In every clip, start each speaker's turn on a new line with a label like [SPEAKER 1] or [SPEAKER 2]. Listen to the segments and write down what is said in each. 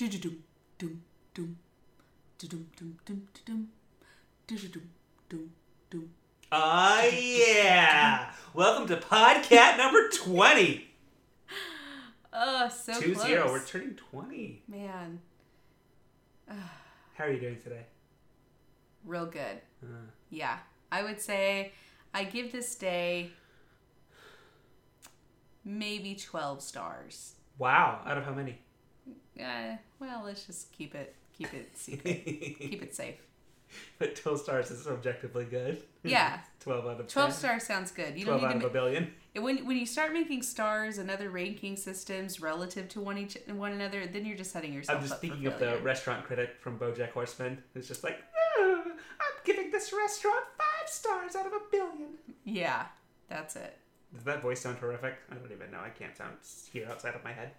[SPEAKER 1] Do-do-dum, dum, dum. Do-dum, dum, dum, dum. Do-do-dum, dum, dum.
[SPEAKER 2] Ah, yeah. Welcome to podcast number 20.
[SPEAKER 1] Oh, so
[SPEAKER 2] Two
[SPEAKER 1] close.
[SPEAKER 2] zero. We're turning 20.
[SPEAKER 1] Man,
[SPEAKER 2] How are you doing today?
[SPEAKER 1] real good.
[SPEAKER 2] Uh,
[SPEAKER 1] Yeah, I would say I give this day maybe 12 stars.
[SPEAKER 2] wow. Out of how many?
[SPEAKER 1] Uh, well, let's just keep it keep it secret. keep it safe.
[SPEAKER 2] but 12 stars is objectively good.
[SPEAKER 1] Yeah.
[SPEAKER 2] 12 out of
[SPEAKER 1] 12
[SPEAKER 2] 10.
[SPEAKER 1] stars sounds good. You
[SPEAKER 2] 12
[SPEAKER 1] don't
[SPEAKER 2] out
[SPEAKER 1] need
[SPEAKER 2] of
[SPEAKER 1] to
[SPEAKER 2] a billion.
[SPEAKER 1] when when you start making stars and other ranking systems relative to one each one another, then you're just setting yourself
[SPEAKER 2] I'm just thinking of the restaurant critic from Bojack Horseman who's just like, "Oh, I'm giving this restaurant five stars out of a billion.
[SPEAKER 1] Yeah, that's it.
[SPEAKER 2] Does that voice sound horrific? I don't even know. I can't sound hear outside of my head.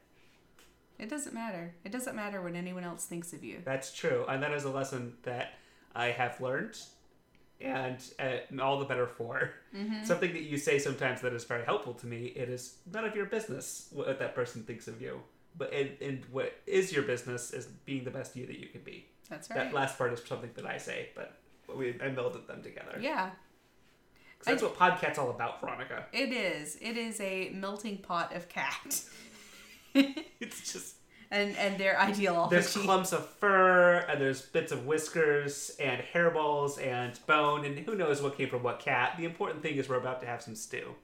[SPEAKER 1] It doesn't matter. It doesn't matter what anyone else thinks of you.
[SPEAKER 2] That's true, and that is a lesson that I have learned, and uh, all the better for.
[SPEAKER 1] Mm-hmm.
[SPEAKER 2] Something that you say sometimes that is very helpful to me. It is none of your business what that person thinks of you, but and, and what is your business is being the best you that you can be.
[SPEAKER 1] That's right.
[SPEAKER 2] That last part is something that I say, but we I melded them together.
[SPEAKER 1] Yeah,
[SPEAKER 2] that's what Podcat's all about, Veronica.
[SPEAKER 1] it is. It is a melting pot of cat.
[SPEAKER 2] It's just
[SPEAKER 1] and and their ideology.
[SPEAKER 2] there's clumps of fur and there's bits of whiskers and hairballs and bone and who knows what came from what cat. The important thing is we're about to have some stew.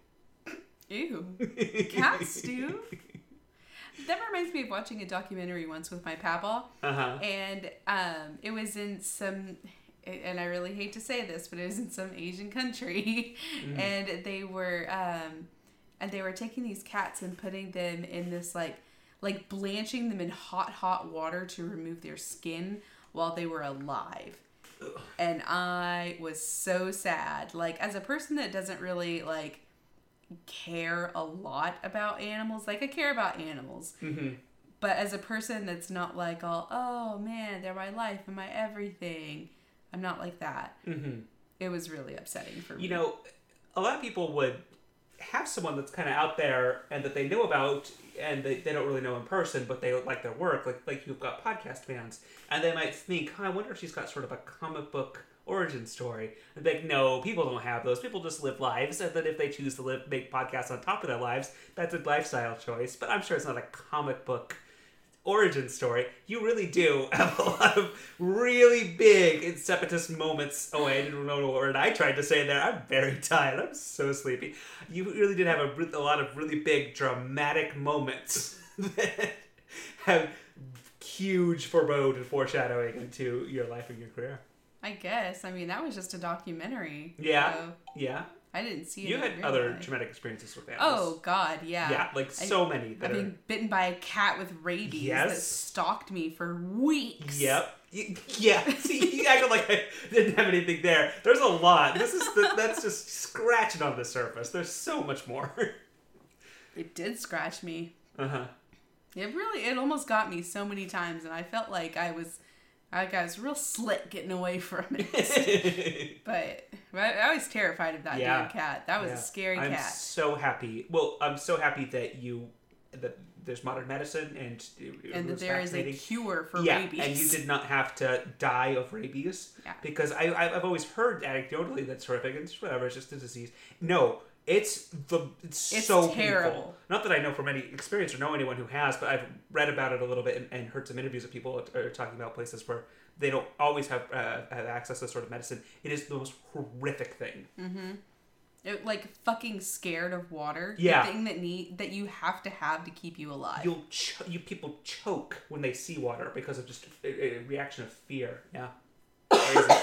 [SPEAKER 1] Ew. Cat stew? That reminds me of watching a documentary once with my papa.
[SPEAKER 2] Uh huh.
[SPEAKER 1] And um, it was in some, and I really hate to say this, but it was in some Asian country. And they were, um, and they were taking these cats and putting them in this like, like blanching them in hot, hot water to remove their skin while they were alive. And I was so sad. Like, as a person that doesn't really like care a lot about animals, like I care about animals,
[SPEAKER 2] hmm
[SPEAKER 1] but as a person that's not like all, oh man, they're my life and my everything, I'm not like that.
[SPEAKER 2] hmm
[SPEAKER 1] It was really upsetting for me.
[SPEAKER 2] You know, a lot of people would have someone that's kind of out there and that they know about and they, they don't really know in person, but they like their work. Like like you've got podcast fans, and they might think, I wonder if she's got sort of a comic book origin story. And like, no, people don't have those. People just live lives, and then if they choose to live make podcasts on top of their lives, that's a lifestyle choice. But I'm sure it's not a comic book origin story, you really do have a lot of really big incipitous moments. Oh, I didn't know what word I tried to say there. I'm very tired. I'm so sleepy. You really did have a, a lot of really big dramatic moments that have huge forebode and foreshadowing into your life and your career.
[SPEAKER 1] I guess. I mean, that was just a documentary.
[SPEAKER 2] Yeah.
[SPEAKER 1] so
[SPEAKER 2] Yeah.
[SPEAKER 1] I didn't see it.
[SPEAKER 2] You had other
[SPEAKER 1] life.
[SPEAKER 2] traumatic experiences with animals.
[SPEAKER 1] Oh God, yeah.
[SPEAKER 2] yeah, like
[SPEAKER 1] I-
[SPEAKER 2] so many that
[SPEAKER 1] I've
[SPEAKER 2] are.
[SPEAKER 1] been bitten by a cat with rabies that stalked me for weeks.
[SPEAKER 2] Yep. Yeah. See, you acted like I didn't have anything there. There's a lot. This is the, that's just scratching on the surface. There's so much more.
[SPEAKER 1] It did scratch me.
[SPEAKER 2] Uh huh.
[SPEAKER 1] It really, it almost got me so many times, and I felt like I was, I was real slick getting away from it. but I, I was terrified of that
[SPEAKER 2] Yeah.
[SPEAKER 1] damn cat. That was
[SPEAKER 2] Yeah.
[SPEAKER 1] a scary cat.
[SPEAKER 2] I'm so happy. Well, I'm so happy that you that there's modern medicine and it
[SPEAKER 1] and that there is a cure for
[SPEAKER 2] yeah,
[SPEAKER 1] rabies.
[SPEAKER 2] and you did not have to die of rabies.
[SPEAKER 1] Yeah.
[SPEAKER 2] Because I, I I've always heard anecdotally that's horrific and it's whatever. It's just a disease. No, it's the it's,
[SPEAKER 1] It's
[SPEAKER 2] so
[SPEAKER 1] terrible.
[SPEAKER 2] painful. Not that I know from any experience or know anyone who has, but I've read about it a little bit and, and heard some interviews of people are talking about places where they don't always have uh, have access to this sort of medicine. It is the most horrific thing. Mhm.
[SPEAKER 1] It- like fucking scared of water.
[SPEAKER 2] Yeah.
[SPEAKER 1] The thing that need that you have to have to keep you alive.
[SPEAKER 2] You'll ch- you people choke when they see water because of just a, a reaction of fear. Yeah. Crazy.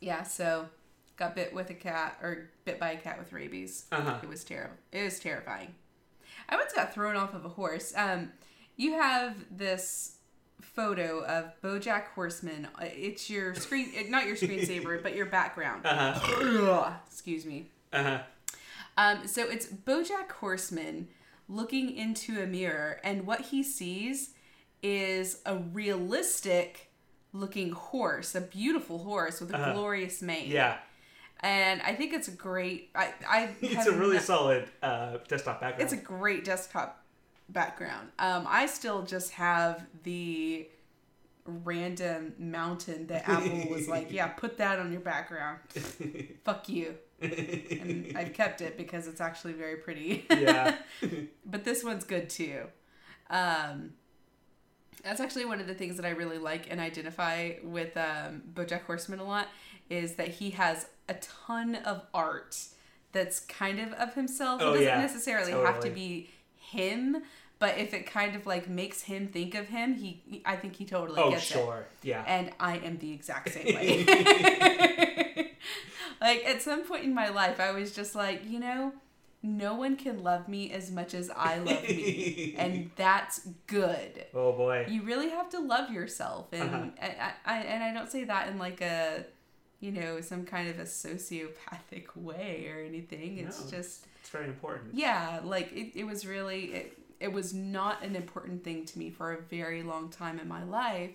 [SPEAKER 1] yeah. So, got bit with a cat or bit by a cat with rabies.
[SPEAKER 2] Uh-huh.
[SPEAKER 1] It was terrible. It was terrifying. I once got thrown off of a horse. Um, you have this photo of BoJack Horseman. Uh, It's your screen, not your screensaver, but your background.
[SPEAKER 2] Uh-huh.
[SPEAKER 1] Excuse me.
[SPEAKER 2] Uh-huh.
[SPEAKER 1] Um, so it's BoJack Horseman looking into a mirror, and what he sees is a realistic looking horse, a beautiful horse with a
[SPEAKER 2] Uh-huh.
[SPEAKER 1] glorious mane.
[SPEAKER 2] Yeah.
[SPEAKER 1] And I think it's a great. I I
[SPEAKER 2] It's a really solid uh, desktop background.
[SPEAKER 1] It's a great desktop background. Um, I still just have the random mountain that Apple was like, yeah, put that on your background. Fuck you. And I've kept it because it's actually very pretty.
[SPEAKER 2] Yeah.
[SPEAKER 1] but this one's good too. Um, that's actually one of the things that I really like and identify with um, BoJack Horseman a lot is that he has a ton of art that's kind of of himself.
[SPEAKER 2] Oh,
[SPEAKER 1] it doesn't
[SPEAKER 2] yeah.
[SPEAKER 1] necessarily have to be him, but if it kind of like makes him think of him, he, I think he totally
[SPEAKER 2] oh,
[SPEAKER 1] gets it
[SPEAKER 2] sure. Yeah.
[SPEAKER 1] and I am the exact same way. like at some point in my life, I was just like, you know, no one can love me as much as I love me, and that's good.
[SPEAKER 2] oh boy.
[SPEAKER 1] You really have to love yourself, and
[SPEAKER 2] Uh-huh.
[SPEAKER 1] I, I, and I don't say that in like a, you know, some kind of a sociopathic way or anything. It's
[SPEAKER 2] No.
[SPEAKER 1] just
[SPEAKER 2] It's very important.
[SPEAKER 1] yeah, like it, it was really it, it was not an important thing to me for a very long time in my life.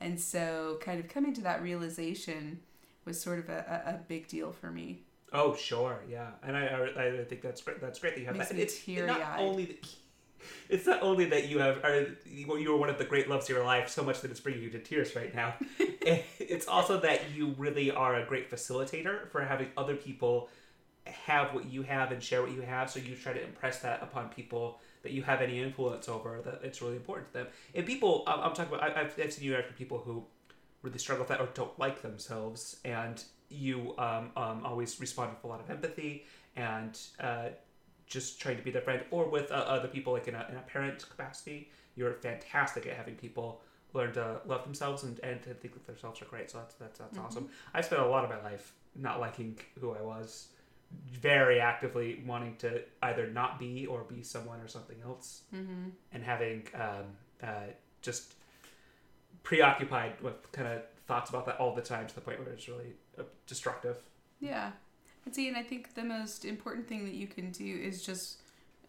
[SPEAKER 1] And so kind of coming to that realization was sort of a, a, a big deal for me.
[SPEAKER 2] Oh, sure, yeah, and I, I, I think that's great. That's great that you have
[SPEAKER 1] Makes
[SPEAKER 2] that. it's not only that, it's not only that you have are you were one of the great loves of your life so much that it's bringing you to tears right now. it's also that you really are a great facilitator for having other people have what you have and share what you have. So you try to impress that upon people that you have any influence over. That it's really important to them. And people, I'm, I'm talking about. I, I've, I've seen you interact with people who really struggle with that or don't like themselves and you um, um, always respond with a lot of empathy and uh, just trying to be their friend. Or with uh, other people like in a, in a parent capacity you're fantastic at having people learn to love themselves and, and to think that themselves are great. So that's that's, that's awesome. I spent a lot of my life not liking who i was very actively wanting to either not be or be someone or something else
[SPEAKER 1] Mm-hmm.
[SPEAKER 2] and having um, uh, just preoccupied with kind of thoughts about that all the time to the point where it's really uh, destructive.
[SPEAKER 1] Yeah. And see, and I think the most important thing that you can do is just,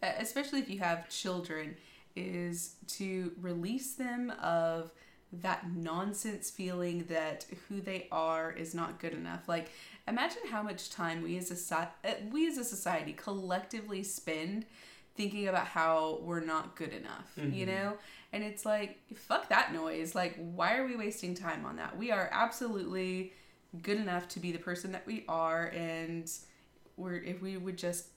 [SPEAKER 1] especially if you have children, is to release them of that nonsense feeling that who they are is not good enough. Like, imagine how much time we as a uh, we as a society collectively spend thinking about how we're not good enough. You
[SPEAKER 2] Mhm.
[SPEAKER 1] know, and it's like fuck that noise. Like, why are we wasting time on that? We are absolutely good enough to be the person that we are and we're if we would just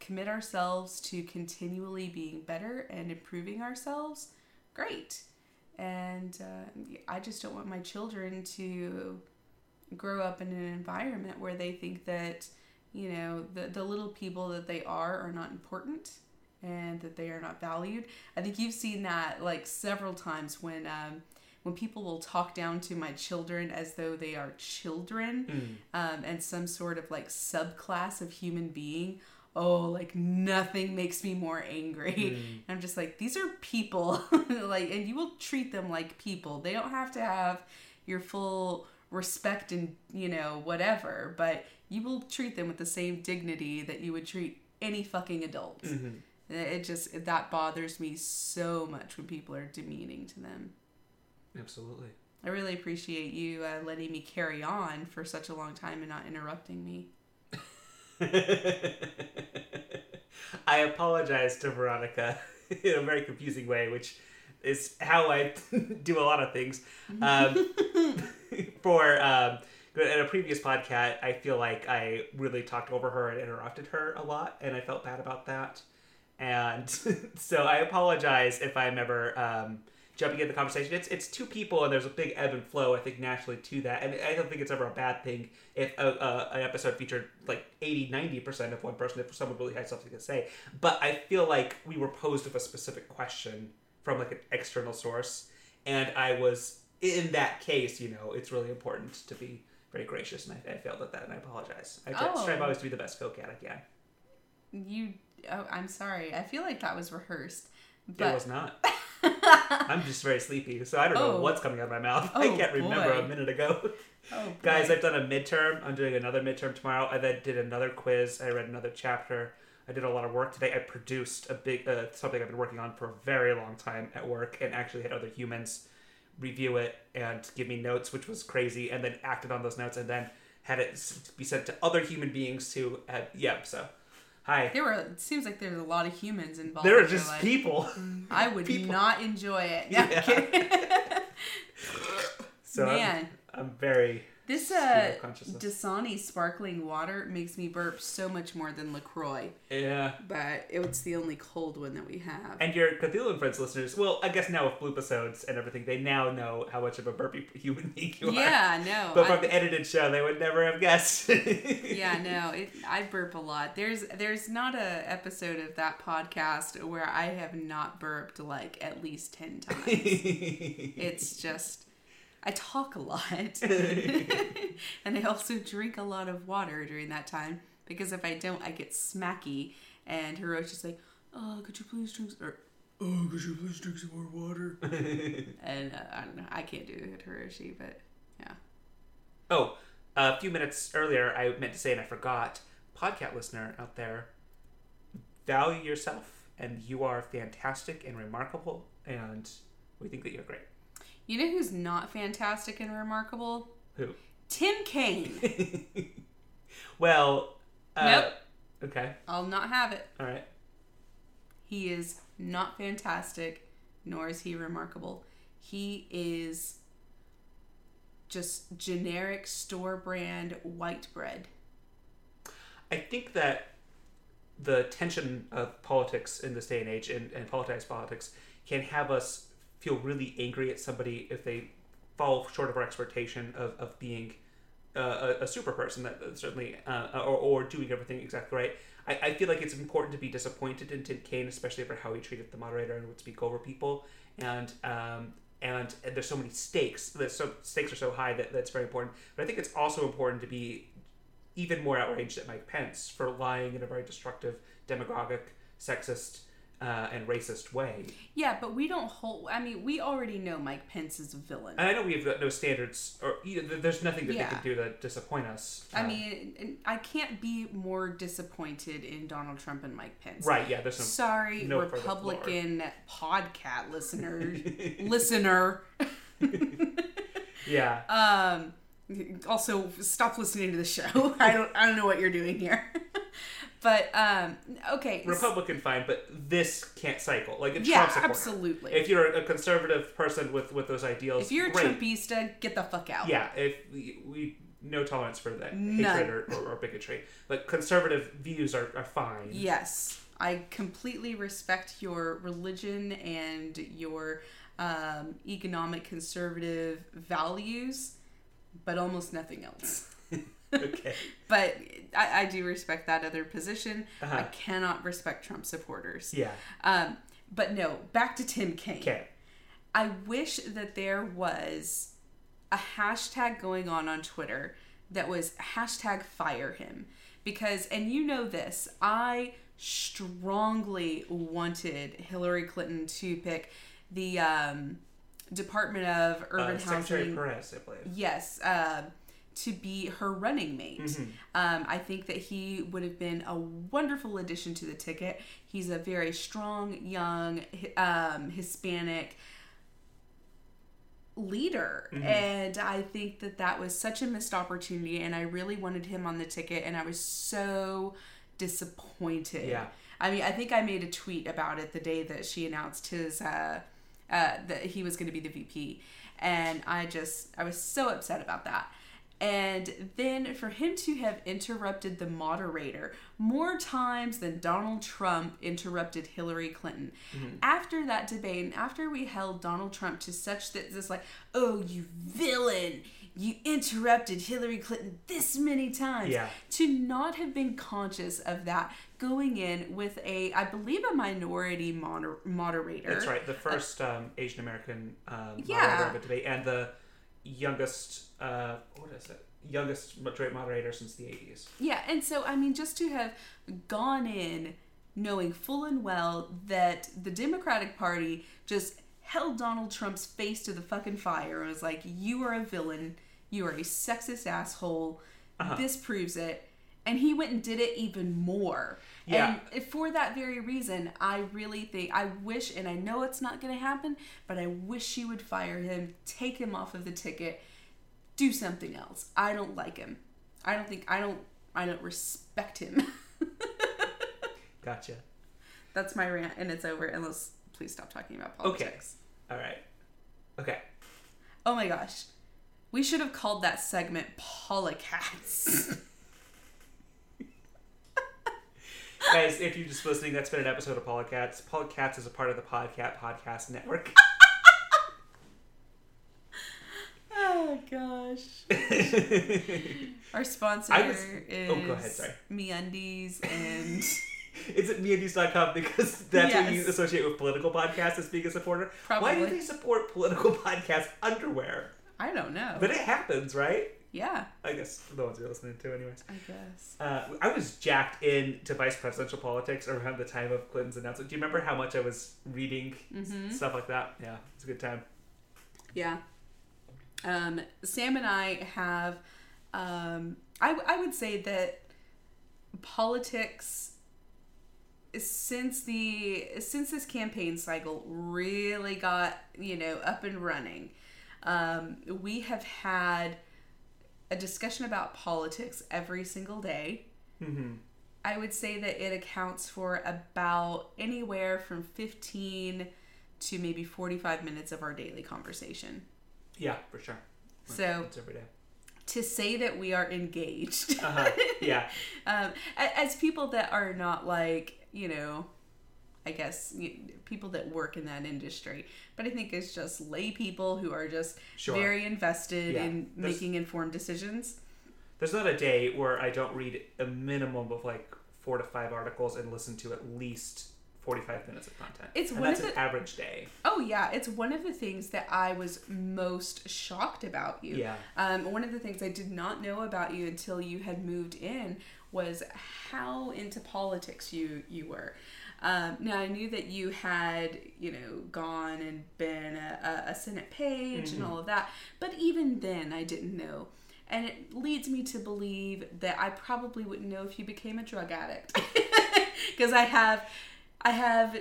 [SPEAKER 1] commit ourselves to continually being better and improving ourselves great and uh, i just don't want my children to grow up in an environment where they think that you know the, the little people that they are are not important and that they are not valued. I think you've seen that like several times when um, when people will talk down to my children as though they are children um, and some sort of like subclass of human being. Oh like nothing makes me more angry. I'm just like these are people. Like and you will treat them like people. They don't have to have your full respect and you know whatever but you will treat them with the same dignity that you would treat any fucking adult
[SPEAKER 2] Mm-hmm.
[SPEAKER 1] it just that bothers me so much when people are demeaning to them
[SPEAKER 2] Absolutely.
[SPEAKER 1] I really appreciate you uh, letting me carry on for such a long time and not interrupting me.
[SPEAKER 2] I apologize to Veronica in a very confusing way, which is how I do a lot of things. Um, for um, in a previous podcast, I feel like I really talked over her and interrupted her a lot, and I felt bad about that. And so I apologize if I'm ever um, jumping in the conversation. It's it's two people, and there's a big ebb and flow. I think naturally to that, and I don't think it's ever a bad thing if a, a, an episode featured like 80 90 percent of one person if someone really had something to say. But I feel like we were posed with a specific question from like an external source, and I was in that case. You know, it's really important to be very gracious, and I, I failed at that, and I apologize. I
[SPEAKER 1] Oh.
[SPEAKER 2] strive always to be the best folk cat I can.
[SPEAKER 1] You, oh, I'm sorry. I feel like that was rehearsed,
[SPEAKER 2] it was not. I'm just very sleepy, so I don't know
[SPEAKER 1] Oh.
[SPEAKER 2] what's coming out of my mouth. I
[SPEAKER 1] Oh,
[SPEAKER 2] can't remember
[SPEAKER 1] boy.
[SPEAKER 2] a minute ago.
[SPEAKER 1] oh,
[SPEAKER 2] Guys. I've done a midterm. I'm doing another midterm tomorrow. I then did another quiz. I read another chapter. I did a lot of work today. I produced a big uh, something I've been working on for a very long time at work, and actually had other humans review it and give me notes, which was crazy. And then acted on those notes, and then had it be sent to other human beings who had yeah. So Hi.
[SPEAKER 1] There were. It seems like there's a lot of humans involved.
[SPEAKER 2] There are just
[SPEAKER 1] life.
[SPEAKER 2] people.
[SPEAKER 1] Mm, I would
[SPEAKER 2] people.
[SPEAKER 1] not enjoy it. No,
[SPEAKER 2] Yeah. So I'm- I'm, very
[SPEAKER 1] This uh. Dasani sparkling water makes me burp so much more than LaCroix.
[SPEAKER 2] yeah.
[SPEAKER 1] But it's the only cold one that we have.
[SPEAKER 2] And your Cthulhu and Friends listeners, well, I guess now with bloop episodes and everything, they now know how much of a burpy human being you are.
[SPEAKER 1] yeah, no.
[SPEAKER 2] But
[SPEAKER 1] I-
[SPEAKER 2] from the edited show, they would never have guessed.
[SPEAKER 1] yeah, no, it, I burp a lot. There's there's not a episode of that podcast where I have not burped like at least ten times. it's just I talk a lot, and I also drink a lot of water during that time because if I don't, I get smacky. And Hiroshi's like, "Oh, could you please drink?" Or, "Oh, could you please drink some more water?" and uh, I don't know. I can't do it, Hiroshi, but yeah.
[SPEAKER 2] oh, a few minutes earlier, I meant to say, and I forgot, podcast listener out there, value yourself, and you are fantastic and remarkable, and we think that you're great.
[SPEAKER 1] You know who's not fantastic and remarkable?
[SPEAKER 2] Who?
[SPEAKER 1] Tim Kaine.
[SPEAKER 2] well, uh,
[SPEAKER 1] Nope.
[SPEAKER 2] Okay,
[SPEAKER 1] I'll not have it.
[SPEAKER 2] all right.
[SPEAKER 1] He is not fantastic, nor is he remarkable. He is just generic store brand white bread.
[SPEAKER 2] I think that the tension of politics in this day and age and, and politicized politics can have us feel really angry at somebody if they fall short of our expectation of, of being uh, a, a super person that certainly uh, or, or doing everything exactly right. I, I feel like it's important to be disappointed in Tim Kaine, especially for how he treated the moderator and would speak over people. And um, and, and there's so many stakes. The so stakes are so high that that's very important. But I think it's also important to be even more outraged at Mike Pence for lying in a very destructive, demagogic, sexist, uh, and racist way.
[SPEAKER 1] Yeah, but we don't hold. I mean, we already know Mike Pence is a villain.
[SPEAKER 2] And I know we've got no standards, or you know, there's nothing that
[SPEAKER 1] Yeah.
[SPEAKER 2] they can do to disappoint us.
[SPEAKER 1] I
[SPEAKER 2] Uh,
[SPEAKER 1] mean, I can't be more disappointed in Donald Trump and Mike Pence.
[SPEAKER 2] right? Yeah, there's.
[SPEAKER 1] Sorry,
[SPEAKER 2] no
[SPEAKER 1] Republican podcast listener. listener.
[SPEAKER 2] Yeah,
[SPEAKER 1] Um, also, stop listening to the show. I don't. I don't know what you're doing here. But um, okay.
[SPEAKER 2] Republican fine, but this can't cycle. Like it's
[SPEAKER 1] Yeah,
[SPEAKER 2] Trump supporter.
[SPEAKER 1] absolutely.
[SPEAKER 2] If you're a conservative person with with those ideals,
[SPEAKER 1] If you're a. Trumpista, get the fuck out.
[SPEAKER 2] yeah, if we, we no tolerance for that
[SPEAKER 1] None.
[SPEAKER 2] hatred or, or, or bigotry, but conservative views are, are fine.
[SPEAKER 1] Yes, I completely respect your religion and your um, economic conservative values, but almost nothing else.
[SPEAKER 2] okay.
[SPEAKER 1] But I, I do respect that other position. I
[SPEAKER 2] Uh-huh.
[SPEAKER 1] cannot respect Trump supporters.
[SPEAKER 2] Yeah.
[SPEAKER 1] Um, but no, back to Tim Kaine.
[SPEAKER 2] Okay.
[SPEAKER 1] I wish that there was a hashtag going on on Twitter that was hashtag fire him. Because, and you know this, I strongly wanted Hillary Clinton to pick the um, Department of Urban
[SPEAKER 2] Uh, Secretary
[SPEAKER 1] Housing.
[SPEAKER 2] Perez, I believe.
[SPEAKER 1] Yes, uh, to be her running mate.
[SPEAKER 2] Mm-hmm.
[SPEAKER 1] Um, I think that he would have been a wonderful addition to the ticket. He's a very strong, young, um, Hispanic leader.
[SPEAKER 2] Mm-hmm.
[SPEAKER 1] And I think that that was such a missed opportunity. And I really wanted him on the ticket. And I was so disappointed.
[SPEAKER 2] Yeah.
[SPEAKER 1] I mean, I think I made a tweet about it the day that she announced his uh, uh, that he was going to be the VP, and I just I was so upset about that. And then for him to have interrupted the moderator more times than Donald Trump interrupted Hillary Clinton. After that debate, and after we held Donald Trump to such that this like, oh you villain, you interrupted Hillary Clinton this many times
[SPEAKER 2] Yeah.
[SPEAKER 1] to not have been conscious of that going in with a i believe a minority moder- moderator
[SPEAKER 2] That's right. The first um, Asian American um,
[SPEAKER 1] Yeah.
[SPEAKER 2] moderator of the debate, and the youngest. Uh, what is it? Youngest moderate moderator since the eighties.
[SPEAKER 1] yeah and so i mean just to have gone in knowing full and well that the democratic party just held donald trump's face to the fucking fire and was like you are a villain you are a sexist asshole
[SPEAKER 2] Uh-huh.
[SPEAKER 1] this proves it and he went and did it even more
[SPEAKER 2] Yeah.
[SPEAKER 1] and for that very reason i really think i wish and i know it's not going to happen but i wish she would fire him take him off of the ticket do something else i don't like him i don't think i don't i don't respect him
[SPEAKER 2] Gotcha.
[SPEAKER 1] That's my rant, and it's over. And let's please stop talking about politics. Okay.
[SPEAKER 2] All right. Okay.
[SPEAKER 1] Oh my gosh. We should have called that segment Polycats.
[SPEAKER 2] Guys, if you're just listening, that's been an episode of Polycats. Polycats is a part of the Podcat Podcast Network.
[SPEAKER 1] oh gosh. Our sponsor
[SPEAKER 2] was-
[SPEAKER 1] is
[SPEAKER 2] oh, go ahead, sorry.
[SPEAKER 1] MeUndies and
[SPEAKER 2] Is it meundies.com because that's what you associate with political podcasts as being a supporter? Why do they support political podcast underwear?
[SPEAKER 1] I don't know.
[SPEAKER 2] But it happens, right?
[SPEAKER 1] Yeah,
[SPEAKER 2] I guess the ones you're listening to, anyways.
[SPEAKER 1] I guess.
[SPEAKER 2] Uh, I was jacked into vice presidential politics around the time of Clinton's announcement. Do you remember how much I was reading
[SPEAKER 1] Mhm.
[SPEAKER 2] stuff like that? Yeah, it's a good time.
[SPEAKER 1] Yeah. Um, Sam and I have, um, I, I would say that politics since the since this campaign cycle really got you know up and running um, we have had a discussion about politics every single day
[SPEAKER 2] hmm
[SPEAKER 1] i would say that it accounts for about anywhere from 15 to maybe 45 minutes of our daily conversation
[SPEAKER 2] Yeah, for sure.
[SPEAKER 1] So-
[SPEAKER 2] it's every day.
[SPEAKER 1] to say that we are engaged
[SPEAKER 2] Uh-huh. Yeah,
[SPEAKER 1] um, as people that are not like you know i guess people that work in that industry but i think it's just lay people who are just
[SPEAKER 2] Sure.
[SPEAKER 1] very invested
[SPEAKER 2] Yeah.
[SPEAKER 1] in
[SPEAKER 2] There's-
[SPEAKER 1] making informed decisions
[SPEAKER 2] there's not a day where I don't read a minimum of like four to five articles and listen to at least 45 minutes of content.
[SPEAKER 1] It's
[SPEAKER 2] and
[SPEAKER 1] one
[SPEAKER 2] that's
[SPEAKER 1] of
[SPEAKER 2] an
[SPEAKER 1] the-
[SPEAKER 2] average day.
[SPEAKER 1] oh yeah it's one of the things that i was most shocked about you
[SPEAKER 2] Yeah.
[SPEAKER 1] um, one of the things i did not know about you until you had moved in was how into politics you you were um, now I knew that you had, you know, gone and been a, a, Senate page and all of that, but even then I didn't know, and it leads me to believe that I probably wouldn't know if you became a drug addict, because I have, I have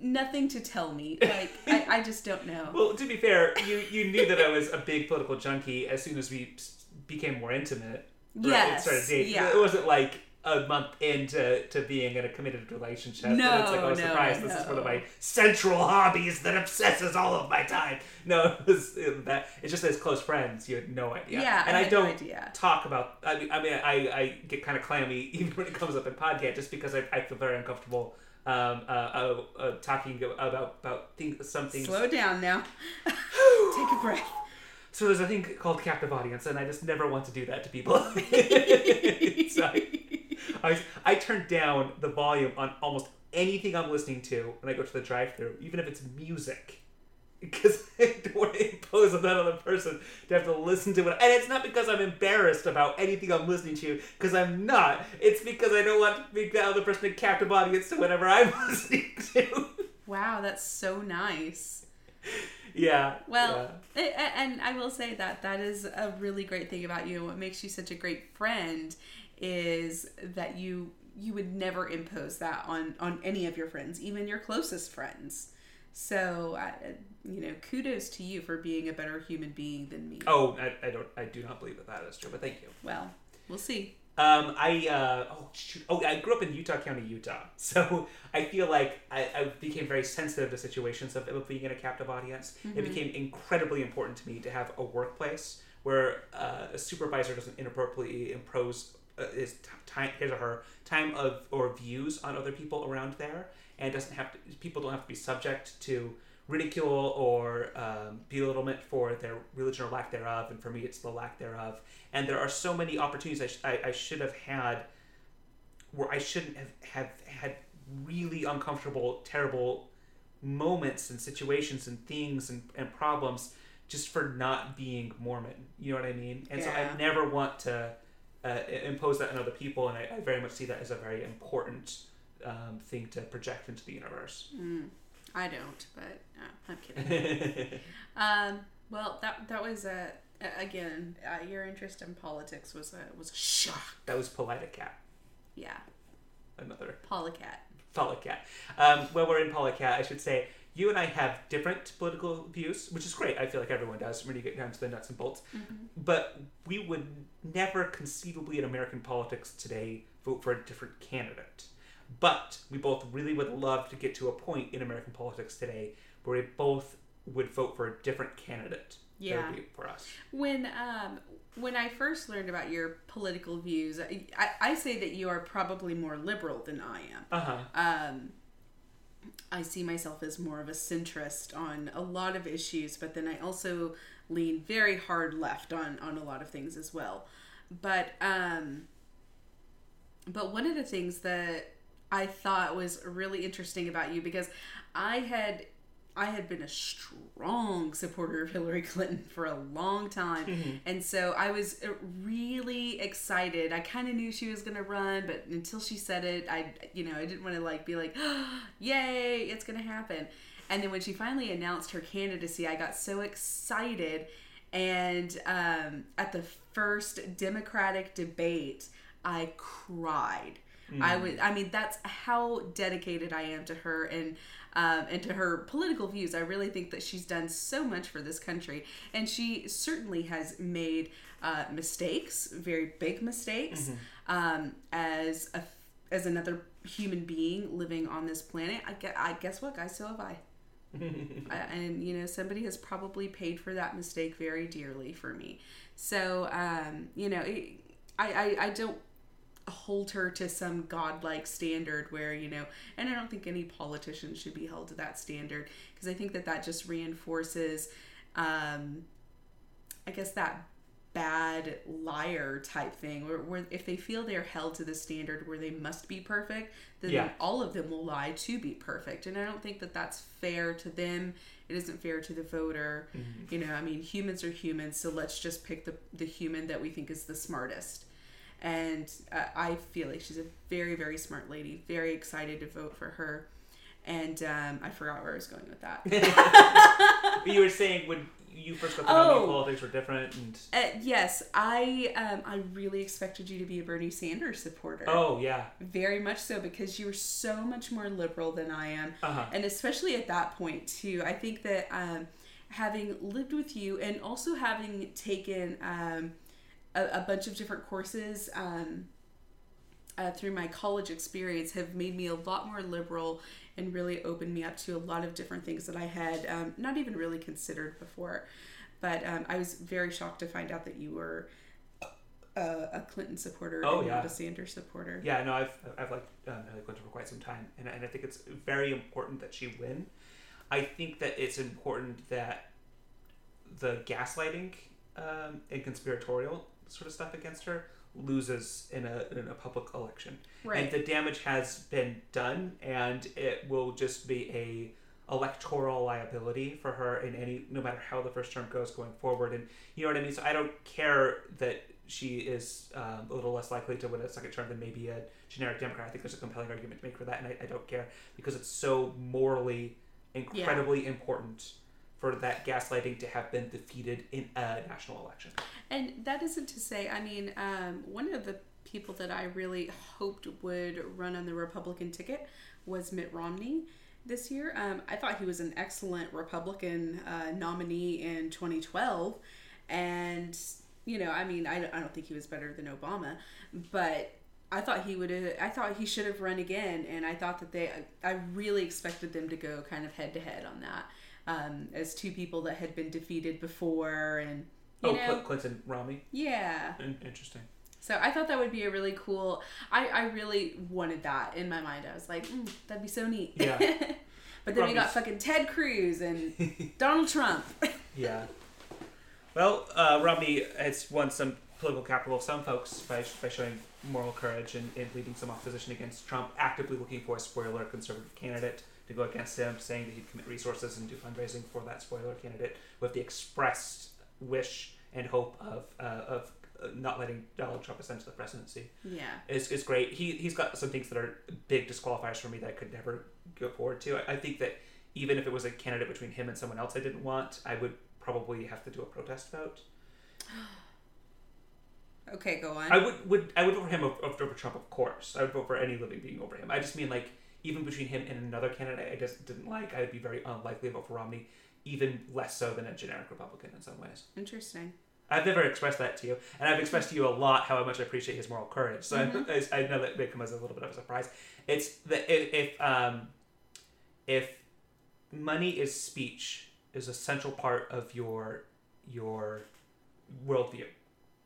[SPEAKER 1] nothing to tell me. Like I, I just don't know.
[SPEAKER 2] Well, to be fair, you, you knew that I was a big political junkie as soon as we became more intimate. right,
[SPEAKER 1] Yes,
[SPEAKER 2] started dating.
[SPEAKER 1] yeah.
[SPEAKER 2] It wasn't like a month into to being in a committed relationship. and
[SPEAKER 1] No,
[SPEAKER 2] it's like, oh,
[SPEAKER 1] no,
[SPEAKER 2] surprise, this is one of my central hobbies that obsesses all of my time. No, it was it, that. It's just as close friends, you had no idea.
[SPEAKER 1] Yeah,
[SPEAKER 2] and
[SPEAKER 1] I
[SPEAKER 2] I, don't
[SPEAKER 1] idea.
[SPEAKER 2] talk about. I mean, I mean, I, I get kind of clammy even when it comes up in podcast, just because I, I feel very uncomfortable. Um, uh, uh, uh, talking about about things, some things.
[SPEAKER 1] Slow down now. Take a breath.
[SPEAKER 2] So there's a thing called captive audience, and I just never want to do that to people. so I, I, I turn down the volume on almost anything I'm listening to when I go to the drive-through, even if it's music, because I don't want to impose on that other person to have to listen to it. And it's not because I'm embarrassed about anything I'm listening to, because I'm not. It's because I don't want to make that other person a captive audience to whatever I'm listening to.
[SPEAKER 1] Wow, that's so nice.
[SPEAKER 2] yeah.
[SPEAKER 1] Well, a- and I will say that that is a really great thing about you. What makes you such a great friend is that you you would never impose that on on any of your friends, even your closest friends. So, I, you know, kudos to you for being a better human being than me.
[SPEAKER 2] Oh, I, I don't. I do not believe that that is true, but thank you.
[SPEAKER 1] Well, we'll see.
[SPEAKER 2] Um, I uh, oh shoot, oh I grew up in Utah County, Utah, so I feel like I, I became very sensitive to situations of, of being in a captive audience. It became incredibly important to me to have a workplace where uh, a supervisor doesn't inappropriately impose uh, his t- time, his or her time of or views on other people around there, and doesn't have to. People don't have to be subject to ridicule or um, belittlement for their religion or lack thereof. And for me, it's the lack thereof. And there are so many opportunities I, sh- I, I should have had where I shouldn't have, have had really uncomfortable, terrible moments and situations and things and, and problems just for not being Mormon. You know what I mean? And so I never want to uh, impose that on other people. And I, I very much see that as a very important um, thing to project into the universe.
[SPEAKER 1] Mm, I don't, but uh, I'm kidding. Um, well, that that was a again uh, your interest in politics was a was a shock.
[SPEAKER 2] that was Polite Cat,
[SPEAKER 1] Yeah,
[SPEAKER 2] another
[SPEAKER 1] Polycat.
[SPEAKER 2] Polycat. Um, when we're in Polycat, I should say you and I have different political views, which is great. I feel like everyone does when you get down to the nuts and bolts. But we would never conceivably in American politics today vote for a different candidate. But we both really would love to get to a point in American politics today where we both would vote for a different candidate.
[SPEAKER 1] Yeah.
[SPEAKER 2] for us.
[SPEAKER 1] When um when I first learned about your political views, I, I, I say that you are probably more liberal than I am.
[SPEAKER 2] Uh huh.
[SPEAKER 1] Um, I see myself as more of a centrist on a lot of issues, but then I also lean very hard left on on a lot of things as well. But um, but one of the things that I thought was really interesting about you because I had I had been a strong supporter of Hillary Clinton for a long time. And so I was uh, really excited. I kind of knew she was going to run, but until she said it, I you know, I didn't want to like be like, "Yay, it's going to happen." And then when she finally announced her candidacy, I got so excited and um, at the first Democratic debate, I cried. I would. I mean, that's how dedicated I am to her and um, and to her political views. I really think that she's done so much for this country, and she certainly has made uh, mistakes, very big mistakes, um, as a as another human being living on this planet. I guess, I guess what, guys? So have I. I, and you know somebody has probably paid for that mistake very dearly for me so um you know it, I, I i don't hold her to some godlike standard where you know and i don't think any politician should be held to that standard because i think that that just reinforces um i guess that bad liar type thing where, where if they feel they're held to the standard where they must be perfect then
[SPEAKER 2] Yeah.
[SPEAKER 1] all of them will lie to be perfect. And i don't think that that's fair to them. It isn't fair to the voter. You know i mean humans are humans so let's just pick the, the human that we think is the smartest and uh, i feel like she's a very very smart lady very excited to vote for her. And um, i forgot where i was going with that.
[SPEAKER 2] But you were saying when you first got me,
[SPEAKER 1] Oh.
[SPEAKER 2] politics were different, and
[SPEAKER 1] uh, yes. I um, i really expected you to be a bernie sanders supporter.
[SPEAKER 2] Oh yeah,
[SPEAKER 1] very much so because you were so much more liberal than i am.
[SPEAKER 2] Uh huh,
[SPEAKER 1] and especially at that point too i think that um, having lived with you and also having taken um, a, a bunch of different courses um, uh, through my college experience have made me a lot more liberal and really opened me up to a lot of different things that i had um, not even really considered before but um, i was very shocked to find out that you were a, a clinton supporter
[SPEAKER 2] Oh,
[SPEAKER 1] and
[SPEAKER 2] yeah.
[SPEAKER 1] not a sanders supporter
[SPEAKER 2] yeah. No, I've I've liked um, Hillary Clinton for quite some time, and and I think it's very important that she win. I think that it's important that the gaslighting um, and conspiratorial sort of stuff against her loses in a in a public election.
[SPEAKER 1] right
[SPEAKER 2] And the damage has been done, and it will just be a electoral liability for her in any, no matter how the first term goes going forward. And you know what I mean. So I don't care that she is um, a little less likely to win a second term than maybe a generic Democrat. I think there's a compelling argument to make for that, and I, I don't care because it's so morally incredibly important for that gaslighting to have been defeated in a national election.
[SPEAKER 1] And that isn't to say, I mean, um, one of the people that I really hoped would run on the Republican ticket was Mitt Romney this year. Um, I thought he was an excellent Republican uh, nominee in 2012. And, you know, I mean, I, I don't think he was better than Obama, but I thought he would have, I thought he should have run again. And I thought that they, I really expected them to go kind of head to head on that. Um, as two people that had been defeated before and you
[SPEAKER 2] oh,
[SPEAKER 1] know,
[SPEAKER 2] Clinton Romney.
[SPEAKER 1] yeah.
[SPEAKER 2] In- interesting.
[SPEAKER 1] So I thought that would be a really cool. I, I really wanted that in my mind. I was like, mm, that'd be so neat.
[SPEAKER 2] Yeah.
[SPEAKER 1] but then we got fucking Ted Cruz and Donald Trump.
[SPEAKER 2] Yeah. Well, uh, Romney has won some political capital of some folks by, by showing moral courage and, and leading some opposition against Trump, actively looking for a spoiler conservative candidate to go against him, saying that he'd commit resources and do fundraising for that spoiler candidate with the expressed wish and hope of, uh, of uh, not letting Donald Trump ascend to the presidency
[SPEAKER 1] yeah.
[SPEAKER 2] is, is great. He, he's got some things that are big disqualifiers for me that I could never go forward to. I, I think that even if it was a candidate between him and someone else I didn't want, I would probably have to do a protest vote.
[SPEAKER 1] Okay, go on.
[SPEAKER 2] I would, would I would vote for him over, over Trump, of course. I would vote for any living being over him. I just mean like even between him and another candidate I just didn't like, I would be very unlikely to vote for Romney, even less so than a generic Republican in some ways.
[SPEAKER 1] Interesting.
[SPEAKER 2] I've never expressed that to you, and I've expressed to you a lot how much I appreciate his moral courage. So I, I know that may come as a little bit of a surprise. It's that if, if um, if money is speech is a central part of your your worldview,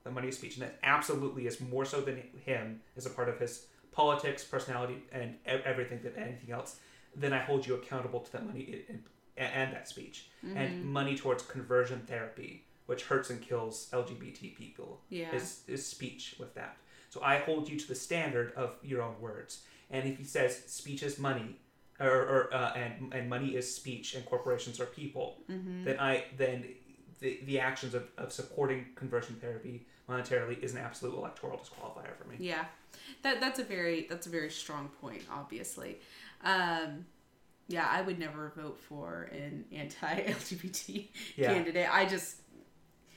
[SPEAKER 2] the money is speech, and that absolutely is more so than him as a part of his politics, personality, and everything than anything else. Then I hold you accountable to that money and, that speech, and money towards conversion therapy, which hurts and kills LGBT people
[SPEAKER 1] Yeah.
[SPEAKER 2] is, is speech with that. So I hold you to the standard of your own words. And if he says speech is money, or, or uh, and and money is speech, and corporations are people,
[SPEAKER 1] Mm-hmm.
[SPEAKER 2] then I then the, the actions of, of supporting conversion therapy monetarily is an absolute electoral disqualifier for me.
[SPEAKER 1] Yeah, that that's a very that's a very strong point. Obviously, um, yeah, I would never vote for an anti-LGBT
[SPEAKER 2] Yeah.
[SPEAKER 1] candidate. I just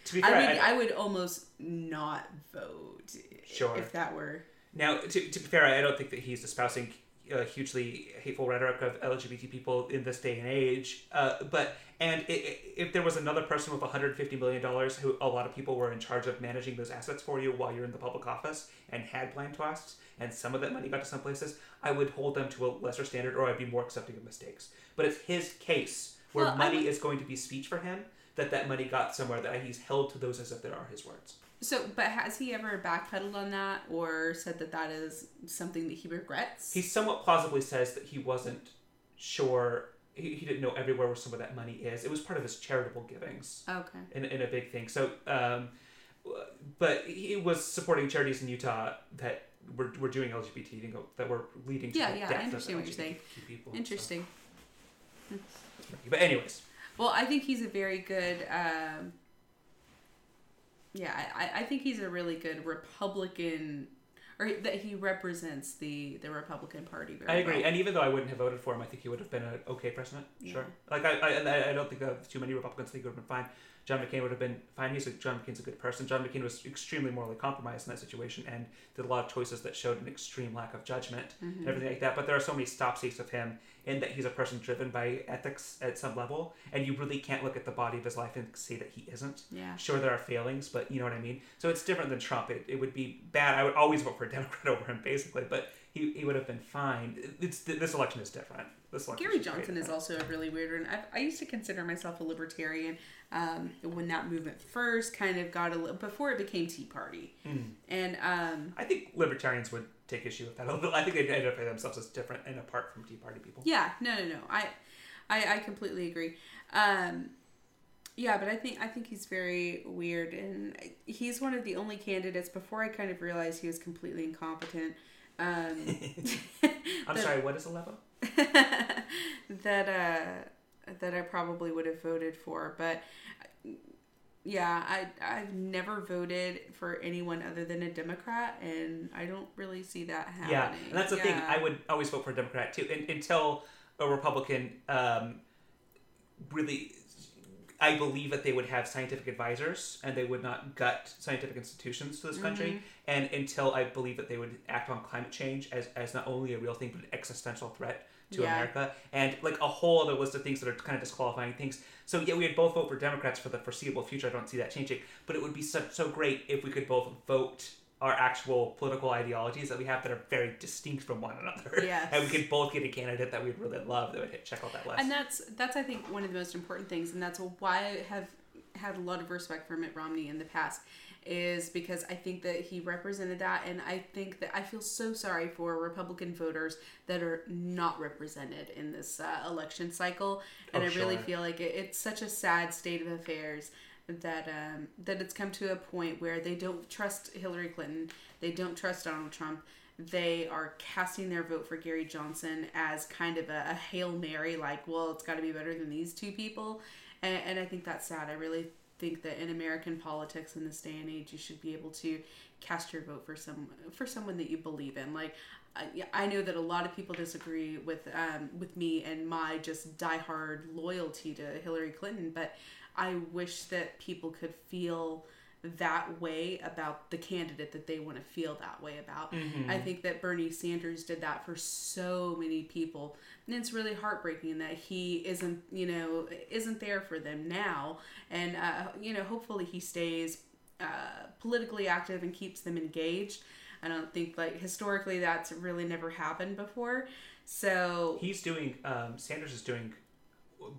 [SPEAKER 2] To be
[SPEAKER 1] I
[SPEAKER 2] fair,
[SPEAKER 1] would
[SPEAKER 2] I-
[SPEAKER 1] I would almost not vote
[SPEAKER 2] Sure.
[SPEAKER 1] if that were
[SPEAKER 2] Now, to, to be fair, I don't think that he's espousing uh, hugely hateful rhetoric of LGBT people in this day and age. Uh, but and i i if there was another person with 150 million dollars, who a lot of people were in charge of managing those assets for you while you're in the public office and had blind trusts, and some of that money got to some places, I would hold them to a lesser standard, or I'd be more accepting of mistakes. But it's his case where
[SPEAKER 1] Well,
[SPEAKER 2] money
[SPEAKER 1] would-
[SPEAKER 2] is going to be speech for him. That that money got somewhere. That he's held to those as if they are his words.
[SPEAKER 1] so. But has he ever backpedaled on that or said that that is something that he regrets?
[SPEAKER 2] He somewhat plausibly says that he wasn't sure. He, he didn't know everywhere where some of that money is. It was part of his charitable givings
[SPEAKER 1] okay.
[SPEAKER 2] in, in a big thing. So, um, but he was supporting charities in Utah that were, were doing LGBT, that were leading to
[SPEAKER 1] Yeah,
[SPEAKER 2] the
[SPEAKER 1] yeah, I understand what you're saying.
[SPEAKER 2] People.
[SPEAKER 1] Interesting.
[SPEAKER 2] murky. but anyways,
[SPEAKER 1] Well, I think he's a very good. Um, yeah, I, I think he's a really good Republican, or that he represents the the Republican Party very
[SPEAKER 2] I agree.
[SPEAKER 1] well.
[SPEAKER 2] And even though I wouldn't have voted for him, I think he would have been an okay president. Sure. Like I, I, I I don't think that too many Republicans think he would have been fine. John McCain would have been fine. He's a, John McCain's a good person. John McCain was extremely morally compromised in that situation and did a lot of choices that showed an extreme lack of judgment
[SPEAKER 1] Mm-hmm.
[SPEAKER 2] and everything like that. But there are so many stopsticks of him in that he's a person driven by ethics at some level, and you really can't look at the body of his life and say that he isn't.
[SPEAKER 1] Yeah.
[SPEAKER 2] Sure, there are failings, but you know what I mean. So it's different than Trump. It, it would be bad. I would always vote for a Democrat over him, basically, but he, he would have been fine. It's this election is different. This election
[SPEAKER 1] Gary. Johnson is also a really weird one. I, I used to consider myself a libertarian um, when that movement first kind of got a little before it became Tea Party,
[SPEAKER 2] Mm.
[SPEAKER 1] and um,
[SPEAKER 2] I think libertarians would take issue with that a little. I think they'd identify themselves as different and apart from Tea Party people.
[SPEAKER 1] yeah, no, no, no, I, I, I completely agree. Um, yeah, but I think I think he's very weird, and he's one of the only candidates. Before I kind of realized he was completely incompetent. Um,
[SPEAKER 2] I'm
[SPEAKER 1] that-
[SPEAKER 2] sorry. What is a level?
[SPEAKER 1] that uh that I probably would have voted for, but yeah, I I've never voted for anyone other than a Democrat, and I don't really see that happening.
[SPEAKER 2] Yeah, and that's the thing. I would always vote for a Democrat too, and, until a Republican um, really. I believe that they would have scientific advisors and they would not gut scientific institutions to this country.
[SPEAKER 1] Mm-hmm.
[SPEAKER 2] And until I believe that they would act on climate change as, as not only a real thing but an existential threat to
[SPEAKER 1] Yeah.
[SPEAKER 2] America, and like a whole other list of things that are kind of disqualifying things. So yeah, we would both vote for Democrats for the foreseeable future. I don't see that changing, but it would be so so great if we could both vote our actual political ideologies that we have that are very distinct from one another.
[SPEAKER 1] Yes.
[SPEAKER 2] and we could both get a candidate that we'd really love that would hit, check out that list.
[SPEAKER 1] and that's that's I think one of the most important things, and that's why I have had a lot of respect for Mitt Romney in the past, is because I think that he represented that, and I think that I feel so sorry for Republican voters that are not represented in this uh, election cycle, and
[SPEAKER 2] Oh,
[SPEAKER 1] I really
[SPEAKER 2] sure.
[SPEAKER 1] feel like it, it's such a sad state of affairs that um, that it's come to a point where they don't trust Hillary Clinton, they don't trust Donald Trump. They are casting their vote for Gary Johnson as kind of a, a hail mary, like, well, it's got to be better than these two people, and, and I think that's sad. I really think that in American politics in this day and age, you should be able to cast your vote for some for someone that you believe in. Like, I, I know that a lot of people disagree with um, with me and my just diehard loyalty to Hillary Clinton, but I wish that people could feel that way about the candidate that they want to feel that way about. I think that Bernie Sanders did that for so many people. And it's really heartbreaking that he isn't, you know, isn't there for them now. And, uh, you know, hopefully he stays uh, politically active and keeps them engaged. I don't think like historically that's really never happened before. So
[SPEAKER 2] He's doing. Um, Sanders is doing.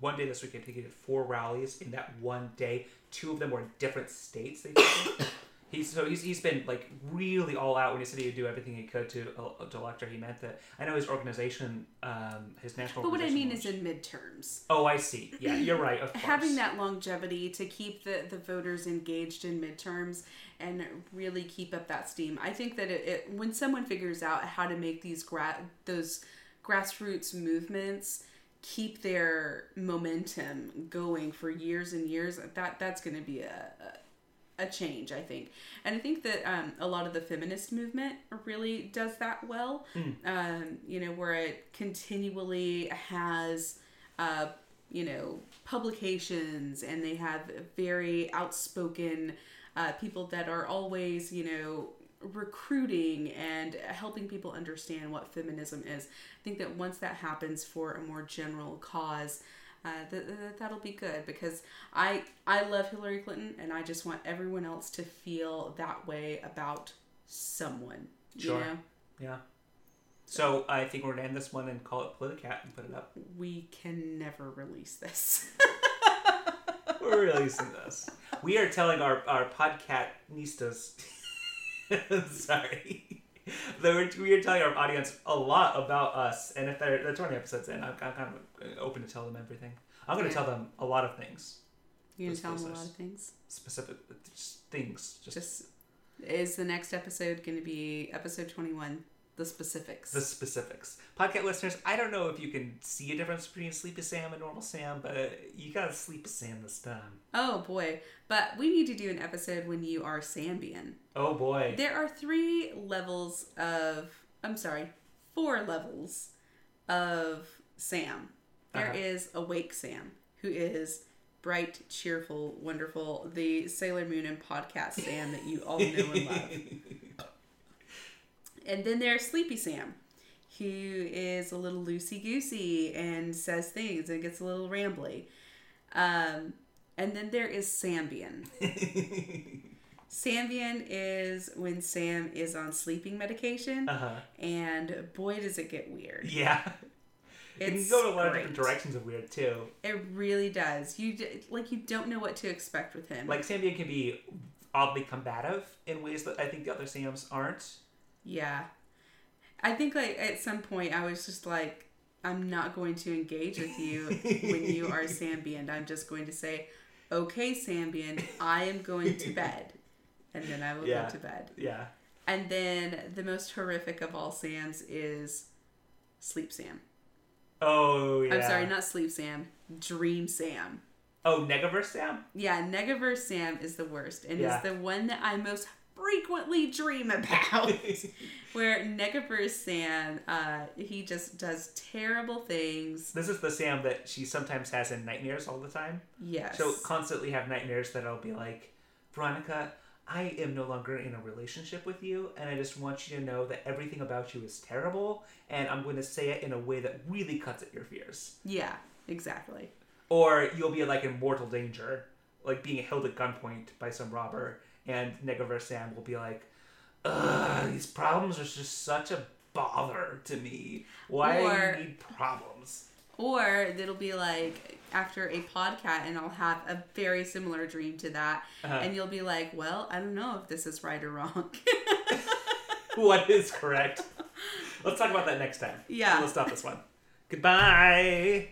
[SPEAKER 2] One day this weekend, he did four rallies in that one day. Two of them were in different states. They he's so he's, he's been like really all out when he said he would do everything he could to uh, to elect her. He meant that. I know his organization, um, his national.
[SPEAKER 1] but what I mean is in midterms.
[SPEAKER 2] Oh, I see. Yeah, you're right. Of course.
[SPEAKER 1] having that longevity to keep the, the voters engaged in midterms and really keep up that steam. I think that it, it when someone figures out how to make these gra- those grassroots movements keep their momentum going for years and years, that that's going to be a, a a change, I think, and I think that um, a lot of the feminist movement really does that well. Um, you know, where it continually has uh, you know, publications and they have very outspoken uh, people that are always, you know, recruiting and helping people understand what feminism is. I think that once that happens for a more general cause, uh, th- th- that'll be good because I I love Hillary Clinton and I just want everyone else to feel that way about someone.
[SPEAKER 2] Sure.
[SPEAKER 1] You know,
[SPEAKER 2] Yeah. So I think we're gonna end this one and call it Politicat and put it up.
[SPEAKER 1] we can never release this.
[SPEAKER 2] We're releasing this. We are telling our our podcast nistas. sorry. We're- We are telling our audience a lot about us, and if they're, they're 20 episodes in, I'm, I'm kind of uh, open to tell them everything. I'm going to
[SPEAKER 1] Yeah.
[SPEAKER 2] tell them a lot of things,
[SPEAKER 1] You're gonna tell them a lot of things.
[SPEAKER 2] specific uh, just things, just,
[SPEAKER 1] Just is the next episode going to be episode 21 the specifics
[SPEAKER 2] the specifics. Podcast listeners, I don't know if you can see a difference between Sleepy Sam and Normal Sam, but you got to Sleepy Sam this time.
[SPEAKER 1] oh boy but we need to do an episode when you are sambian
[SPEAKER 2] Oh boy.
[SPEAKER 1] there are three levels of i'm sorry four levels of sam There
[SPEAKER 2] Uh-huh.
[SPEAKER 1] is awake sam who is bright cheerful wonderful the sailor moon and podcast sam that you all know and love And then there's Sleepy Sam, who is a little loosey goosey and says things and gets a little rambly. Um, and then there is Sambian. Sambian is when Sam is on sleeping medication,
[SPEAKER 2] uh huh.
[SPEAKER 1] and boy, does it get weird.
[SPEAKER 2] Yeah. It can go to a lot of different directions of weird too.
[SPEAKER 1] It really does. You like you don't know what to expect with him.
[SPEAKER 2] Like Sambian can be oddly combative in ways that I think the other Sams aren't.
[SPEAKER 1] Yeah. I think like at some point I was just like, I'm not going to engage with you when you are Sambian. I'm just going to say, okay, Sambian, I am going to bed. And then I will
[SPEAKER 2] Yeah.
[SPEAKER 1] go to bed.
[SPEAKER 2] Yeah.
[SPEAKER 1] And then the most horrific of all Sams is Sleep Sam.
[SPEAKER 2] Oh yeah.
[SPEAKER 1] I'm sorry, not Sleep Sam, Dream Sam.
[SPEAKER 2] Oh, Negaverse Sam.
[SPEAKER 1] Yeah, Negaverse Sam is the worst and
[SPEAKER 2] Yeah.
[SPEAKER 1] is the one that I most frequently dream about. Where Negaverse Sam, uh, he just does terrible things.
[SPEAKER 2] This is the Sam that she sometimes has in nightmares all the time.
[SPEAKER 1] Yes.
[SPEAKER 2] She'll constantly have nightmares that I'll be like, Veronica, I am no longer in a relationship with you, and I just want you to know that everything about you is terrible, and I'm going to say it in a way that really cuts at your fears.
[SPEAKER 1] yeah, exactly.
[SPEAKER 2] Or you'll be like in mortal danger, like being held at gunpoint by some robber, and Negaverse Sam will be like, Ugh, these problems are just such a bother to me. Why
[SPEAKER 1] Or-
[SPEAKER 2] do you need problems?
[SPEAKER 1] Or it'll be like after a podcast, and I'll have a very similar dream to that,
[SPEAKER 2] Uh-huh.
[SPEAKER 1] and you'll be like, "Well, I don't know if this is right or wrong."
[SPEAKER 2] what is correct? Let's talk about that next time.
[SPEAKER 1] Yeah.
[SPEAKER 2] Let's stop this one. Goodbye.